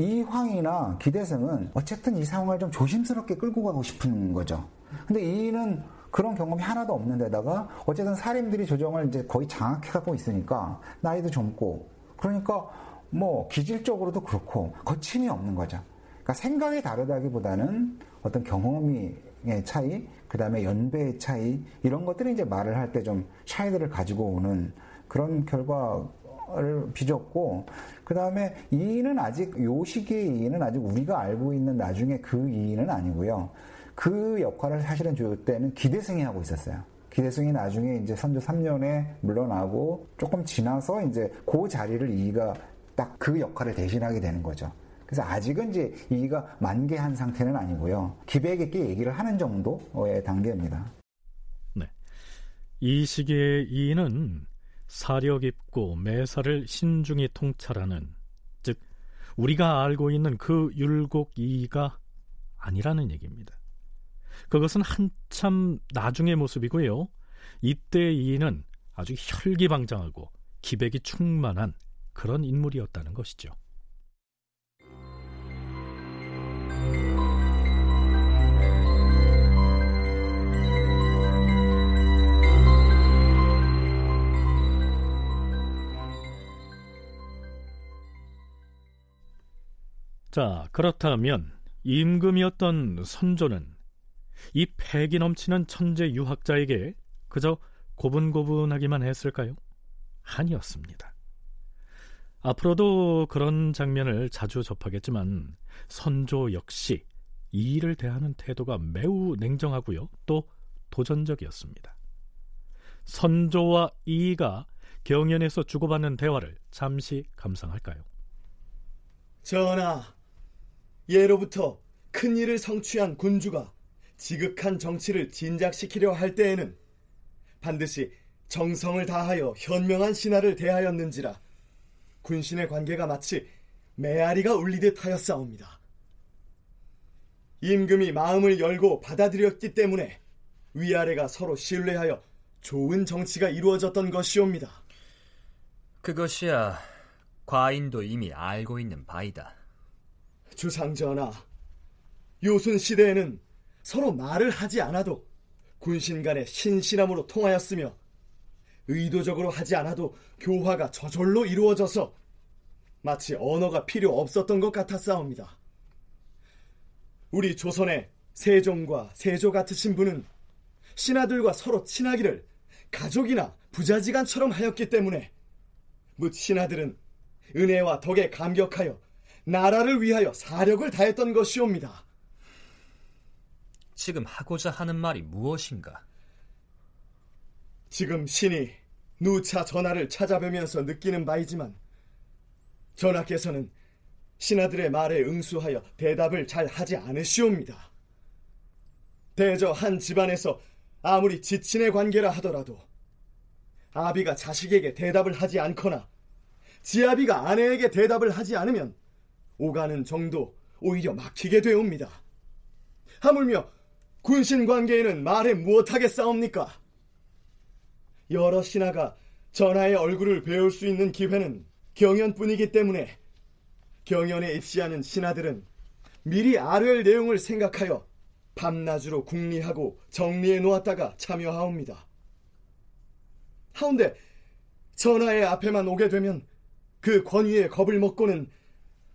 이황이나 기대승은 어쨌든 이 상황을 좀 조심스럽게 끌고 가고 싶은 거죠. 근데 이는 그런 경험이 하나도 없는 데다가 어쨌든 사림들이 조정을 이제 거의 장악해 갖고 있으니까 나이도 젊고 그러니까 뭐 기질적으로도 그렇고 거침이 없는 거죠. 그러니까 생각이 다르다기보다는 어떤 경험의 차이, 그 다음에 연배의 차이 이런 것들이 이제 말을 할 때 좀 차이들을 가지고 오는 그런 결과 를 빚었고 그 다음에 이인은 아직 요 시기의 이인은 아직 우리가 알고 있는 나중에 그 이인은 아니고요. 그 역할을 사실은 저 때는 기대승이 하고 있었어요. 기대승이 나중에 이제 선조 3년에 물러나고 조금 지나서 이제 그 자리를 이가 딱 그 역할을 대신하게 되는 거죠. 그래서 아직은 이제 이가 만개한 상태는 아니고요. 기백 있게 얘기를 하는 정도의 단계입니다. 네. 이 시기의 이인은 사려 깊고 매사를 신중히 통찰하는 즉 우리가 알고 있는 그 율곡 이가 아니라는 얘기입니다. 그것은 한참 나중의 모습이고요. 이때 이인은 아주 혈기방장하고 기백이 충만한 그런 인물이었다는 것이죠. 자, 그렇다면 임금이었던 선조는 이 패기 넘치는 천재 유학자에게 그저 고분고분하기만 했을까요? 아니었습니다. 앞으로도 그런 장면을 자주 접하겠지만 선조 역시 이 일을 대하는 태도가 매우 냉정하고요. 또 도전적이었습니다. 선조와 이이가 경연에서 주고받는 대화를 잠시 감상할까요? 전하, 예로부터 큰 일을 성취한 군주가 지극한 정치를 진작시키려 할 때에는 반드시 정성을 다하여 현명한 신하를 대하였는지라 군신의 관계가 마치 메아리가 울리듯 하였사옵니다. 임금이 마음을 열고 받아들였기 때문에 위아래가 서로 신뢰하여 좋은 정치가 이루어졌던 것이옵니다. 그것이야 과인도 이미 알고 있는 바이다. 주상전하, 요순 시대에는 서로 말을 하지 않아도 군신 간의 신실함으로 통하였으며 의도적으로 하지 않아도 교화가 저절로 이루어져서 마치 언어가 필요 없었던 것 같았사옵니다. 우리 조선의 세종과 세조 같으신 분은 신하들과 서로 친하기를 가족이나 부자지간처럼 하였기 때문에 묻 신하들은 은혜와 덕에 감격하여 나라를 위하여 사력을 다했던 것이옵니다. 지금 하고자 하는 말이 무엇인가? 지금 신이 누차 전하를 찾아뵈면서 느끼는 바이지만 전하께서는 신하들의 말에 응수하여 대답을 잘 하지 않으시옵니다. 대저 한 집안에서 아무리 지친의 관계라 하더라도 아비가 자식에게 대답을 하지 않거나 지아비가 아내에게 대답을 하지 않으면 오가는 정도 오히려 막히게 되옵니다. 하물며 군신 관계에는 말해 무엇하겠사옵니까? 여러 신하가 전하의 얼굴을 배울 수 있는 기회는 경연뿐이기 때문에 경연에 입시하는 신하들은 미리 아뢰 내용을 생각하여 밤낮으로 궁리하고 정리해 놓았다가 참여하옵니다. 하운데 전하의 앞에만 오게 되면 그 권위에 겁을 먹고는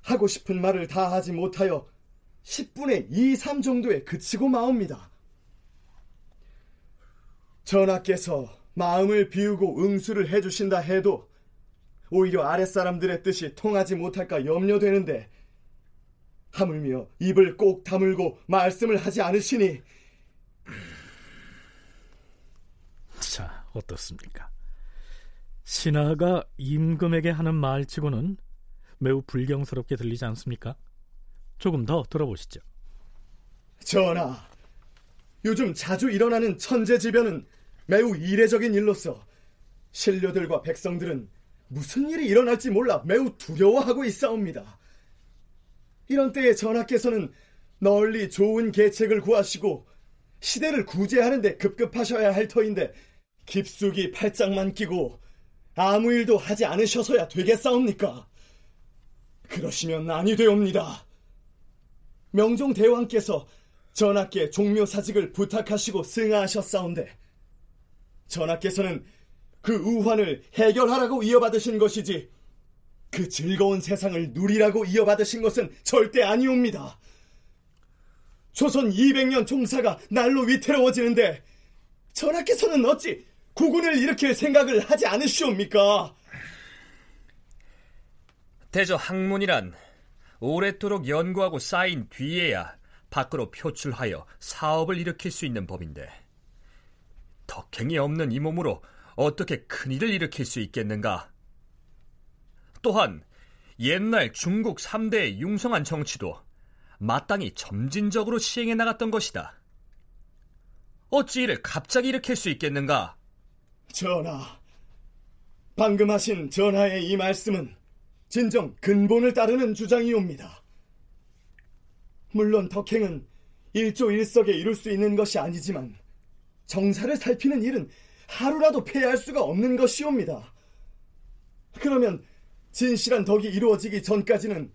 하고 싶은 말을 다 하지 못하여 10분의 2, 3 정도에 그치고 마옵니다. 전하께서 마음을 비우고 응수를 해주신다 해도 오히려 아랫사람들의 뜻이 통하지 못할까 염려되는데 하물며 입을 꼭 다물고 말씀을 하지 않으시니 자, 어떻습니까? 신하가 임금에게 하는 말치고는 매우 불경스럽게 들리지 않습니까? 조금 더 들어보시죠. 전하, 요즘 자주 일어나는 천재지변은 매우 이례적인 일로서 신료들과 백성들은 무슨 일이 일어날지 몰라 매우 두려워하고 있사옵니다. 이런 때에 전하께서는 널리 좋은 계책을 구하시고 시대를 구제하는데 급급하셔야 할 터인데 깊숙이 팔짱만 끼고 아무 일도 하지 않으셔서야 되겠사옵니까? 그러시면 아니 되옵니다. 명종 대왕께서 전하께 종묘 사직을 부탁하시고 승하하셨사온데 전하께서는 그 우환을 해결하라고 이어받으신 것이지 그 즐거운 세상을 누리라고 이어받으신 것은 절대 아니옵니다. 조선 200년 종사가 날로 위태로워지는데 전하께서는 어찌 국군을 일으킬 생각을 하지 않으시옵니까? 대저 학문이란 오랫도록 연구하고 쌓인 뒤에야 밖으로 표출하여 사업을 일으킬 수 있는 법인데 덕행이 없는 이 몸으로 어떻게 큰일을 일으킬 수 있겠는가? 또한 옛날 중국 3대의 융성한 정치도 마땅히 점진적으로 시행해 나갔던 것이다. 어찌 이를 갑자기 일으킬 수 있겠는가? 전하, 방금 하신 전하의 이 말씀은 진정 근본을 따르는 주장이옵니다. 물론 덕행은 일조일석에 이룰 수 있는 것이 아니지만 정사를 살피는 일은 하루라도 폐할 수가 없는 것이옵니다. 그러면 진실한 덕이 이루어지기 전까지는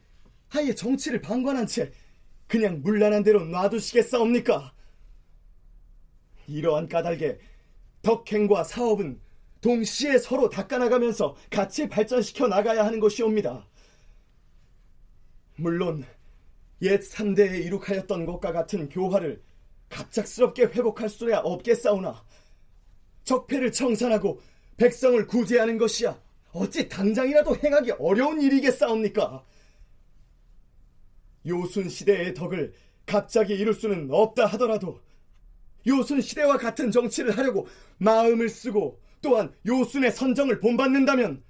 아예 정치를 방관한 채 그냥 물란한 대로 놔두시겠사옵니까? 이러한 까닭에 덕행과 사업은 동시에 서로 닦아나가면서 같이 발전시켜 나가야 하는 것이옵니다. 물론 옛 3대에 이룩하였던 것과 같은 교화를 갑작스럽게 회복할 수야 없겠사오나 적폐를 청산하고 백성을 구제하는 것이야 어찌 당장이라도 행하기 어려운 일이겠사옵니까? 요순 시대의 덕을 갑자기 이룰 수는 없다 하더라도 요순 시대와 같은 정치를 하려고 마음을 쓰고 또한 요순의 선정을 본받는다면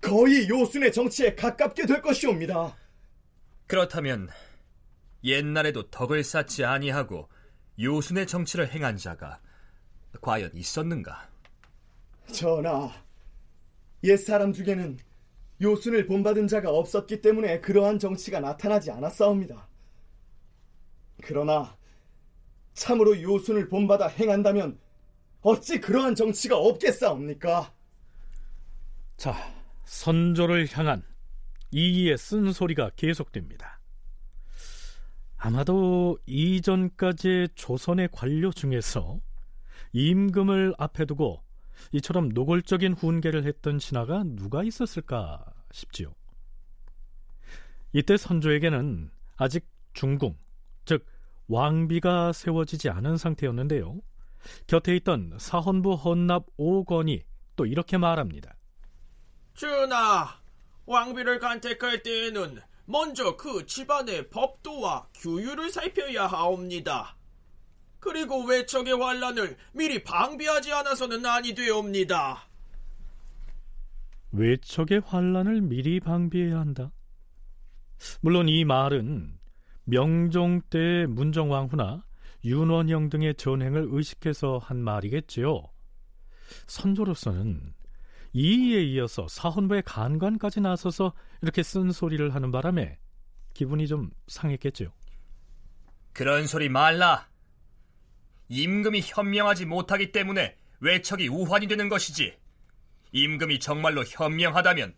거의 요순의 정치에 가깝게 될 것이옵니다. 그렇다면 옛날에도 덕을 쌓지 아니하고 요순의 정치를 행한 자가 과연 있었는가? 전하, 옛 사람 중에는 요순을 본받은 자가 없었기 때문에 그러한 정치가 나타나지 않았사옵니다. 그러나 참으로 요순을 본받아 행한다면 어찌 그러한 정치가 없겠사옵니까? 자, 선조를 향한 이의의 쓴소리가 계속됩니다. 아마도 이전까지의 조선의 관료 중에서 임금을 앞에 두고 이처럼 노골적인 훈계를 했던 신하가 누가 있었을까 싶지요. 이때 선조에게는 아직 중궁, 즉 왕비가 세워지지 않은 상태였는데요. 곁에 있던 사헌부 헌납 오건이 또 이렇게 말합니다. 전하, 왕비를 간택할 때에는 먼저 그 집안의 법도와 규율을 살펴야 하옵니다. 그리고 외척의 환란을 미리 방비하지 않아서는 아니 되옵니다. 외척의 환란을 미리 방비해야 한다. 물론 이 말은 명종 때 문정왕후나 윤원형 등의 전행을 의식해서 한 말이겠지요. 선조로서는 이에 이어서 사헌부의 간관까지 나서서 이렇게 쓴 소리를 하는 바람에 기분이 좀 상했겠죠. 그런 소리 말라. 임금이 현명하지 못하기 때문에 외척이 우환이 되는 것이지. 임금이 정말로 현명하다면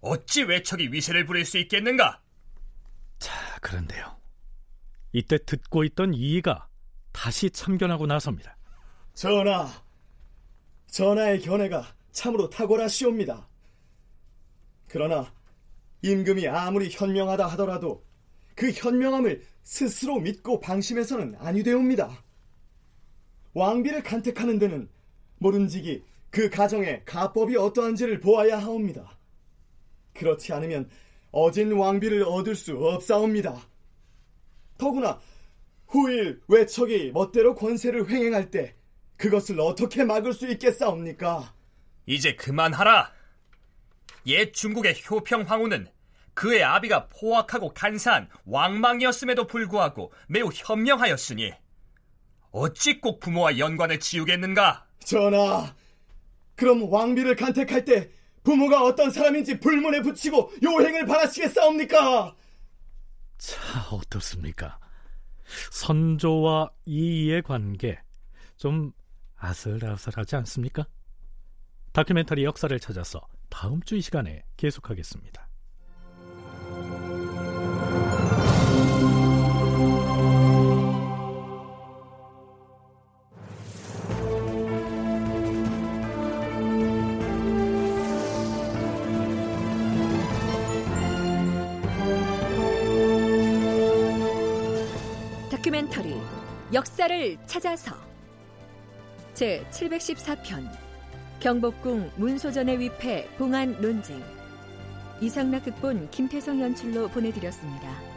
어찌 외척이 위세를 부릴 수 있겠는가? 자, 그런데요. 이때 듣고 있던 이의가 다시 참견하고 나섭니다. 전하, 전하의 견해가 참으로 탁월하시옵니다. 그러나 임금이 아무리 현명하다 하더라도 그 현명함을 스스로 믿고 방심해서는 아니 되옵니다. 왕비를 간택하는 데는 모른지기 그 가정에 가법이 어떠한지를 보아야 하옵니다. 그렇지 않으면 어진 왕비를 얻을 수 없사옵니다. 더구나 후일 외척이 멋대로 권세를 횡행할 때 그것을 어떻게 막을 수 있겠사옵니까? 이제 그만하라. 옛 중국의 효평 황후는 그의 아비가 포악하고 간사한 왕망이었음에도 불구하고 매우 현명하였으니 어찌 꼭 부모와 연관을 지우겠는가? 전하, 그럼 왕비를 간택할 때 부모가 어떤 사람인지 불문에 붙이고 요행을 바라시겠사옵니까? 자, 어떻습니까? 선조와 이의 관계 좀 아슬아슬하지 않습니까? 다큐멘터리 역사를 찾아서 다음 주 이 시간에 계속하겠습니다. 역사를 찾아서 제 714편 경복궁 문소전의 위패 봉안 논쟁 이상락 극본 김태성 연출로 보내드렸습니다.